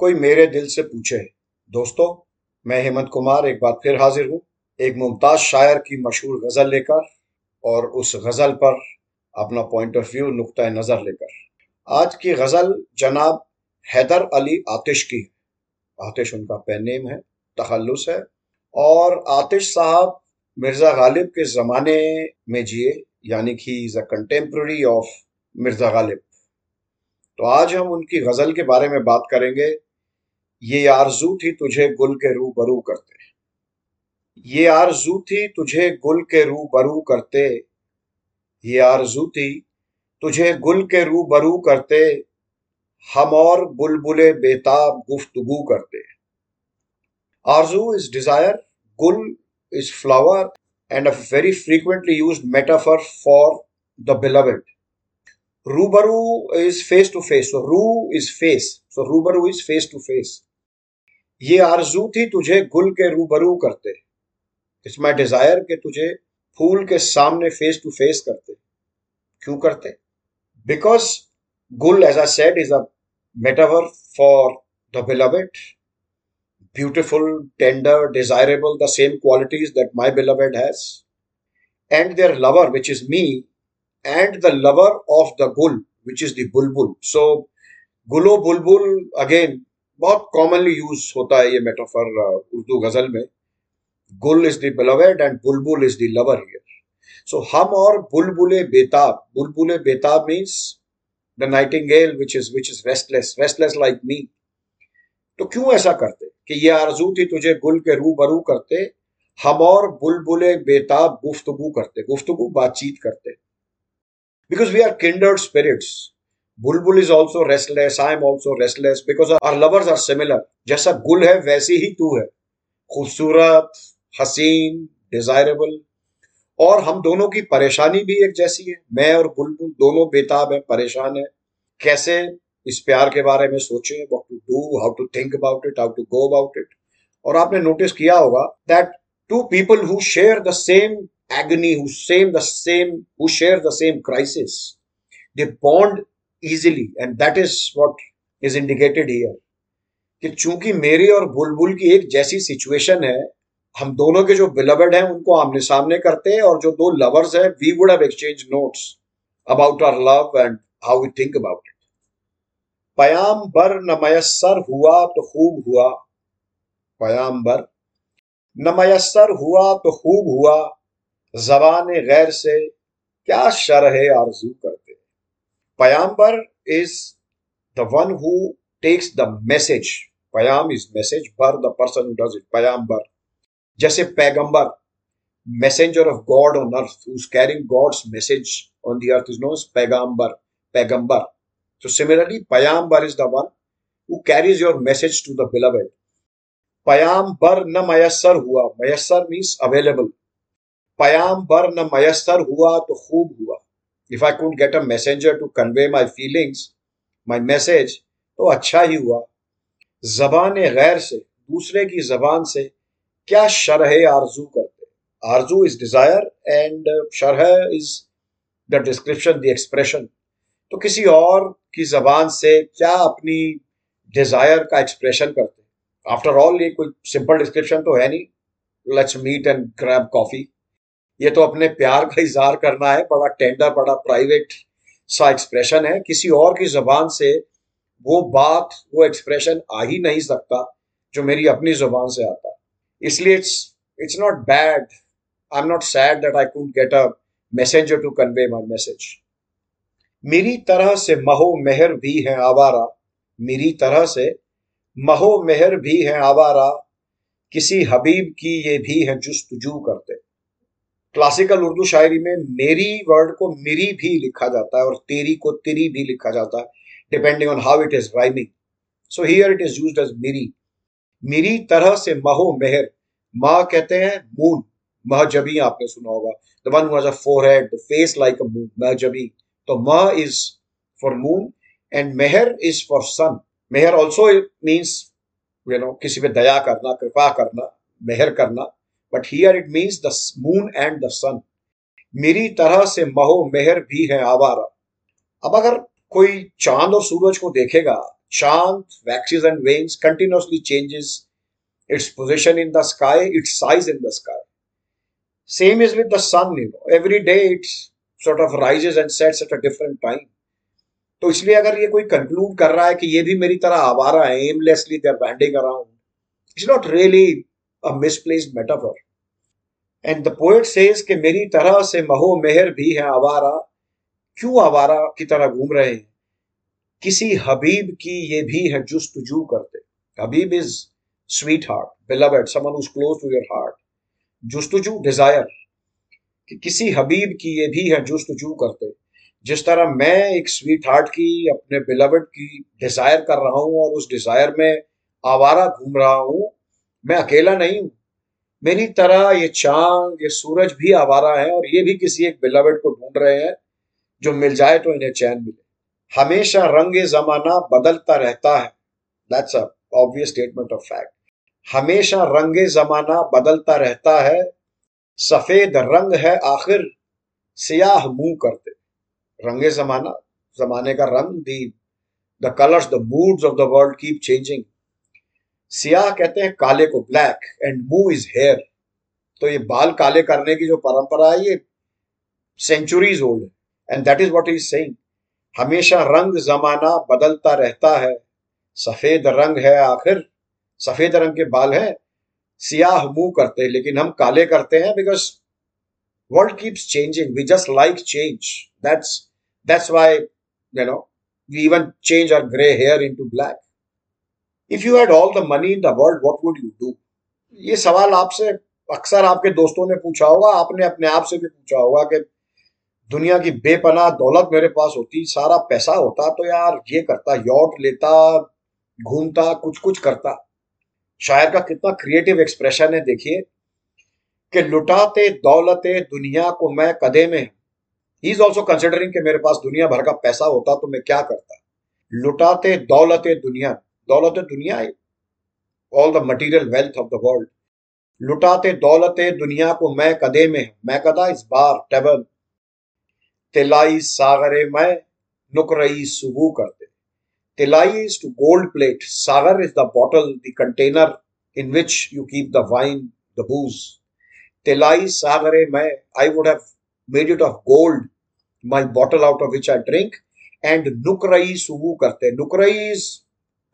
कोई मेरे दिल से पूछे, दोस्तों, मैं हेमंत कुमार एक बार फिर हाजिर हूँ। एक मुमताज़ शायर की मशहूर गज़ल लेकर और उस गज़ल पर अपना पॉइंट ऑफ़ व्यू नुकता नज़र लेकर। आज की गज़ल जनाब हैदर अली आतिश की आतिश उनका पेन नेम है, तखल्लुस है। और आतिश साहब मिर्ज़ा गालिब के जमाने में जिए, यानी कि is a contemporary of Mirza Ghalib. तो आज हम उनकी गज़ल के बारे में बात करेंगे। ये आरज़ू थी तुझे गुल के रू बरू करते। ये आरज़ू थी तुझे गुल के रू बरू करते। ये आरज़ू थी तुझे गुल के रू बरू करते। हम और बुलबुले बेताब गुफ्तगु करते। Arzoo is desire, gul is flower and a very frequently use metaphor for the beloved rubaru is face to face so ru is face so rubaru is face to face ये आरज़ू थी तुझे गुल के रूबरू करते। इट्स माई डिज़ायर के तुझे फूल के सामने फेस टू फेस करते। क्यों करते? Because gul as I said is a metaphor for the beloved beautiful tender desirable the same qualities that my beloved has and their lover which is me and the lover of the gul which is the bulbul so gulo bulbul again बहुत commonly use होता है ये metaphor Urdu ghazal में। Gul is the beloved and bulbul is the lover here so हम और बुलबुले बेताब बुलबुले बेताब means the nightingale which is which is restless restless like me तो क्यों ऐसा करते? कि ये आरज़ू थी तुझे गुल के रू बरू करते, हम और बुलबुले बेताब गुफ्तगु करते, गुफ्तगु बातचीत करते। Because we are kindred spirits bulbul is also restless I am also restless because our lovers are similar जैसा गुल है, वैसी ही तू है। खूबसूरत, हसीन डिजायरेबल और हम दोनों की परेशानी भी एक जैसी है। मैं और बुलबुल दोनों बेताब हैं, परेशान है। कैसे इस प्यार के बारे में सोचें what to do how to think about it how to go about it और आपने नोटिस किया होगा that two people who share the same agony who same the same who share the same crisis, they bond easily. And that is what is indicated here. कि चूँकि मेरी और बुलबुल की एक जैसी सिचुएशन है, हम दोनों के जो बिलवेड हैं, उनको आमने सामने करते हैं, और जो दो लवर्स हैं we would have exchange notes about our love and how we think about it पयाम बर न मयसर हुआ तो खूब हुआ। पयाम बर न मयसर हुआ तो खूब हुआ। जबान गैर से क्या शर है। आरज़ू करते payambar is the one who takes the message payam is message bar the person does it पयाम्बर जैसे पैगंबर messenger of God on earth who is carrying God's message on the earth is known paigambar paigambar so similarly, payambar is the one who carries your message to the beloved. Payambar na mayassar hua. Mayassar means available. बर न मयसर हुआ तो खूब हुआ if I could get a messenger to convey my feelings my message तो अच्छा ही हुआ। जबान गैर से, दूसरे की जबान से क्या शरह आरज़ू करते? Arzoo is desire and sharah is the description the expression तो किसी और की जबान से क्या अपनी डिज़ायर का एक्सप्रेशन करते? आफ्टर ऑल ये कोई सिंपल डिस्क्रिप्शन तो है नहीं। Let's meet and grab coffee ये तो अपने प्यार का इजहार करना है, बड़ा टेंडर बड़ा प्राइवेट सा एक्सप्रेशन है। किसी और की जबान से वो बात, वो एक्सप्रेशन आ ही नहीं सकता जो मेरी अपनी ज़ुबान से आता। इसलिए it's it's not bad I am not sad that I could get a messenger to convey my message मेरी तरह से महो मेहर भी है आवारा। मेरी तरह से महो मेहर भी है आवारा। किसी हबीब की ये भी है जुस्तजू करते। क्लासिकल उर्दू शायरी में मेरी वर्ड को मेरी भी लिखा जाता है और तेरी को तेरी भी लिखा जाता है depending on how it is rhyming so here it is use as मेरी। मेरी तरह से महो मेहर। माँ कहते हैं मून महजबी आपने सुना होगा। The one was a forehead the face like a moon महजबी तो mah is for moon and mehar is for sun mehar also means you know किसी पे दया करना, कृपा करना, मेहर करना। But here it means the moon and the sun मेरी तरह से महो मेहर भी है आवारा। अब अगर कोई चाँद और सूरज को देखेगा, चाँद waxes and wanes continuously changes its position in the sky its size in the sky same is with the sun every day it's sort of rises and sets at a different time तो इसलिए अगर ये कोई conclude कर रहा है कि ये भी मेरी तरह आवारा है aimlessly there bending around it's not really a misplaced metaphor and the poet says कि मेरी तरह से महो मेहर भी है आवारा, क्यों आवारा की तरह घूम रहे हैं? किसी हबीब की ये भी है जुस्तजू करते। Habib is sweetheart beloved someone who's close to your heart justju desire कि किसी हबीब की ये भी है जुस्तजू करते। जिस तरह मैं एक स्वीट हार्ट की, अपने बिलवड की डिज़ायर कर रहा हूँ और उस डिज़ायर में आवारा घूम रहा हूँ मैं अकेला नहीं हूँ। मेरी तरह ये चाँद, ये सूरज भी आवारा है और ये भी किसी एक बिलवड को ढूंढ रहे हैं, जो मिल जाए तो इन्हें चैन मिले। हमेशा रंग जमाना बदलता रहता है। That's a obvious statement of fact हमेशा रंग जमाना बदलता रहता है। सफ़ेद रंग है आखिर, सियाह मुँह करते। रंगे जमाना, जमाने का रंग the the colours the moods of the world keep changing सियाह कहते हैं काले को black and mu is hair तो ये बाल काले करने की जो परंपरा है ये centuries old and that is what is saying हमेशा रंग जमाना बदलता रहता है। सफ़ेद रंग है आखिर। सफ़ेद रंग के बाल हैं। सियाह मुँह करते हैं लेकिन हम काले करते हैं because world keeps changing we just like change that's That's why, you know, we even change our gray hair into black. If you had all the money in the world, what would you do? ये सवाल आपसे अक्सर आपके दोस्तों ने पूछा होगा आपने अपने आप से भी पूछा होगा कि दुनिया की बेपनाह दौलत मेरे पास होती सारा पैसा होता तो यार ये करता यॉट लेता घूमता कुछ कुछ करता। शायर का कितना क्रिएटिव एक्सप्रेशन है देखिए कि लुटाते दौलते दुनिया को मैं कदे में। ही इज़ ऑल्सो कंसिडरिंग मेरे पास दुनिया भर का पैसा होता तो मैं क्या करता? लुटाते दौलत दुनिया। दौलत दुनिया all the material wealth of the world लुटाते दौलत दुनिया को मैं कदे में मैं कदा इस बार टेबल तिलाई सागरे मैं नुक रही सुबू करते तिलाई is to gold plate Sagar is the bottle the container in which you keep the wine the booze तिलाई सागरे मैं I would have made it of gold, my bottle out of which I drink, and nukrai subu karte. Nukrai is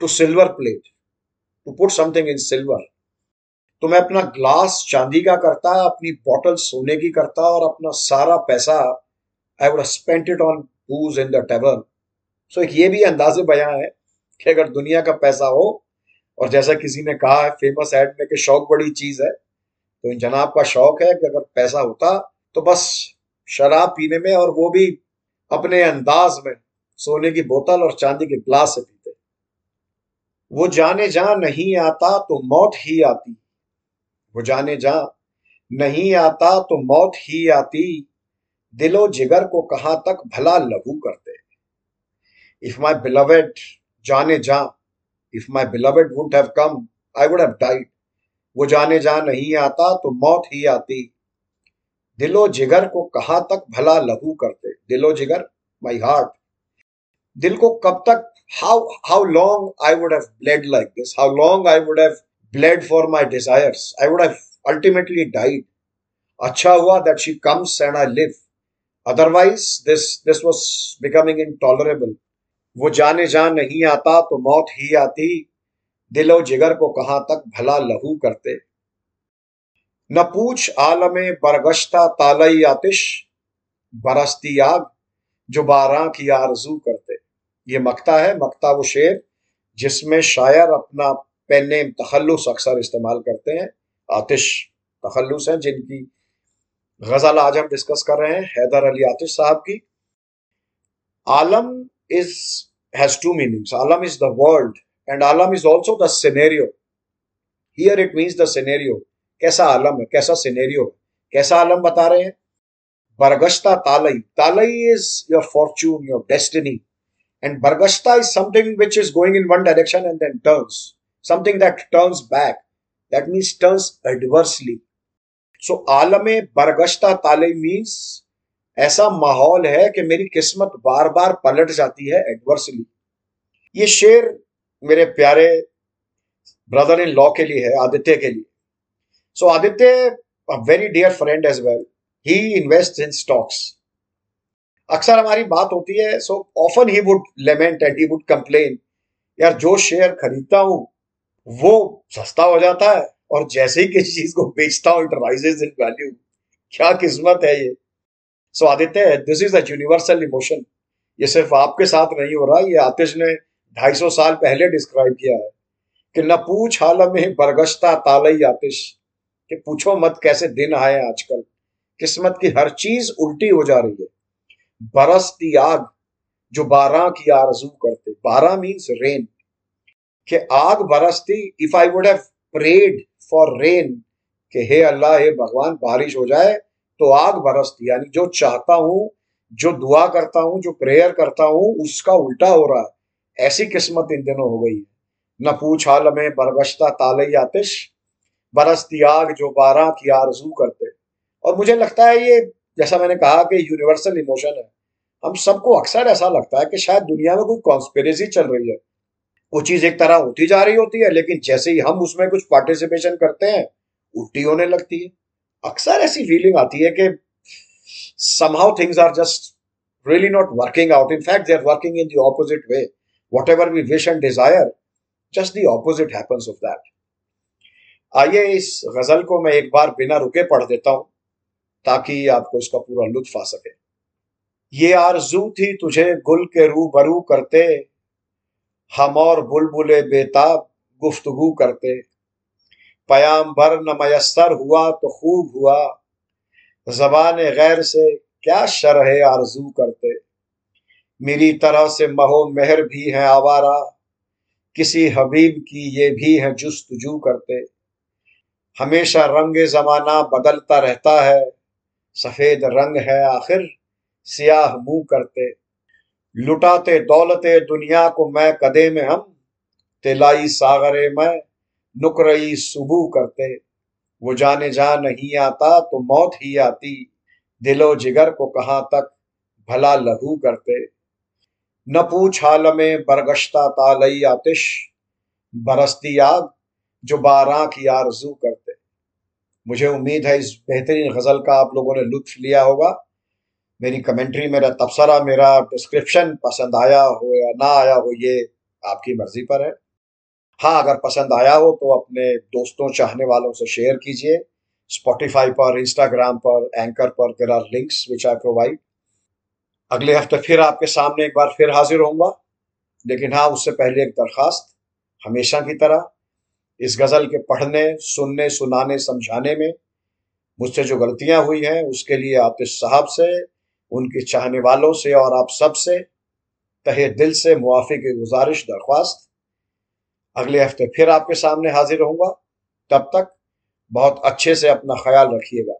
to silver plate to put something in silver तो मैं अपना glass चांदी का करता, अपनी bottle सोने की करता और अपना सारा पैसा I would spent it on booze in the table so एक ये भी अंदाजे बयां है कि अगर दुनिया का पैसा हो, और जैसा किसी ने कहा है फ़ेमस एड में कि शौक बड़ी चीज़ है तो इन जनाब का शौक है कि अगर पैसा होता तो बस शराब पीने में और वो भी अपने अंदाज में सोने की बोतल और चांदी के ग्लास से वो जाने जा नहीं आता तो मौत ही आती। वो जाने जा नहीं आता तो मौत ही आती। दिलो जिगर को कहाँ तक भला लघु करते। इफ़ माई बिलवेड जाने जा if my beloved would have come I would have died वो जाने जा नहीं आता तो मौत ही आती। दिलो जिगर को कहाँ तक भला लहू करते। दिलो जिगर माई हार्ट दिल को कब तक how how long I would have bled like this how long I would have bled for my desires I would have ultimately died अच्छा हुआ that she comes and I live otherwise this this was becoming intolerable वो जाने जा नहीं आता तो मौत ही आती। दिलो जिगर को कहाँ तक भला लहू करते। न पूछ आलम बरगश्ता तालई आतिश। बरसती आग, जो बारह की आरज़ू करते। ये मकता है, मकता वो शेर, जिसमें शायर अपना पेन तखल्लुस अक्सर इस्तेमाल करते हैं, आतिश तखलुस हैं, जिनकी गज़ल आज हम डिस्कस कर रहे हैं, हैदर अली आतिश साहब की। आलम इज़ हैज़ टू मीनिंग्स आलम is the world and Alam is also the scenario here it means the scenario कैसा आलम है, कैसा सिनेरियो है, कैसा आलम बता रहे हैं? बरगश्ता तालई तालई is your fortune your destiny and बरगश्ता is something which is going in one direction and then turns something that turns back that means turns adversely so आलम बरगश्ता तालई मीन्स ऐसा माहौल है कि मेरी किस्मत बार बार पलट जाती है एडवर्सली ये शेर मेरे प्यारे ब्रदर इन लॉ के लिए है, आदित्य के लिए. So Aditya very dear friend as well he invest in stocks अक्सर हमारी बात होती है so often he would lament and he would complain यार, जो शेयर खरीदता हूँ, वो सस्ता हो जाता है और जैसे ही किसी चीज़ को बेचता हूँ इट राइजेज इन वैल्यू क्या किस्मत है ये। So Aditya this is a universal emotion ये सिर्फ़ आपके साथ नहीं हो रहा, ये आतिश ने 250 साल पहले डिस्क्राइब किया है कि न पूछ हाल में बरगश्ता तालई आतिश, कि पूछो मत कैसे दिन आए आजकल, किस्मत की हर चीज़ उल्टी हो जा रही है। बरसती आग जो बारह की आरज़ू करते। बारह मीन्स रेन कि आग बरसती if I would have prayed for rain कि हे अल्लाह, हे भगवान, बारिश हो जाए तो आग बरसती। यानी जो चाहता हूँ, जो दुआ करता हूँ, जो प्रेयर करता हूँ, उसका उल्टा हो रहा। है ऐसी किस्मत इन दिनों हो गई है। न पूछ हाल में, बरगश्ता तालई आतिश बरसती आग जो बारह की आरज़ू करते। और मुझे लगता है ये, जैसा मैंने कहा कि यूनिवर्सल इमोशन है। हम सबको अक्सर ऐसा लगता है कि शायद दुनिया में कोई कॉन्स्पेरेसी चल रही है वो चीज़ एक तरह होती जा रही होती है लेकिन जैसे ही हम उसमें कुछ पार्टिसिपेशन करते हैं उल्टी होने लगती है अक्सर ऐसी फीलिंग आती है कि somehow things are just really not working out. In fact, they are working in the opposite way. Whatever we wish and desire, just the opposite happens of that. आइए इस गज़ल को मैं एक बार बिना रुके पढ़ देता हूँ ताकि आपको इसका पूरा लुत्फ आ सके ये आरज़ू थी तुझे गुल के रू बरू करते, हम और बुलबुले बेताब गुफ्तगु करते। पयाम भर न मयसर हुआ तो खूब हुआ, जबान गैर से क्या शरह आरज़ू करते। मेरी तरह से महो मेहर भी है आवारा, किसी हबीब की ये भी है जुस्तजू करते। हमेशा रंग जमाना बदलता रहता है, सफ़ेद रंग है आखिर सियाह मुँह करते, लुटाते दौलते दुनिया को मैं कदे में हम, तिलाई सागरे में, नुकरई सुबू करते। वो जाने जा नहीं आता तो मौत ही आती, दिलो जिगर को कहाँ तक भला लहू करते। न पूछ हाल में बरगश्ता तालई आतिश, बरसती आग जो बारह की आरज़ू करते। मुझे उम्मीद है इस बेहतरीन गज़ल का आप लोगों ने लुत्फ लिया होगा। मेरी कमेंट्री मेरा तबसरा मेरा डिस्क्रिप्शन पसंद आया हो या ना आया हो, ये आपकी मर्ज़ी पर है। हाँ अगर पसंद आया हो तो अपने दोस्तों, चाहने वालों से शेयर कीजिए। स्पॉटिफाई पर इंस्टाग्राम पर एंकर पर there are links which I provide अगले हफ़्ते फिर आपके सामने एक बार फिर हाजिर होऊँगा। लेकिन हाँ उससे पहले एक दरखास्त हमेशा की तरह। इस गज़ल के पढ़ने, सुनने, सुनाने, समझाने में मुझसे जो गलतियाँ हुई हैं, उसके लिए आतिश साहब से उनके चाहने वालों से और आप सबसे तहे दिल से मुआफ़ी की गुजारिश दरख्वास्त। अगले हफ़्ते फिर आपके सामने हाजिर होऊँगा तब तक बहुत अच्छे से अपना ख्याल रखिएगा।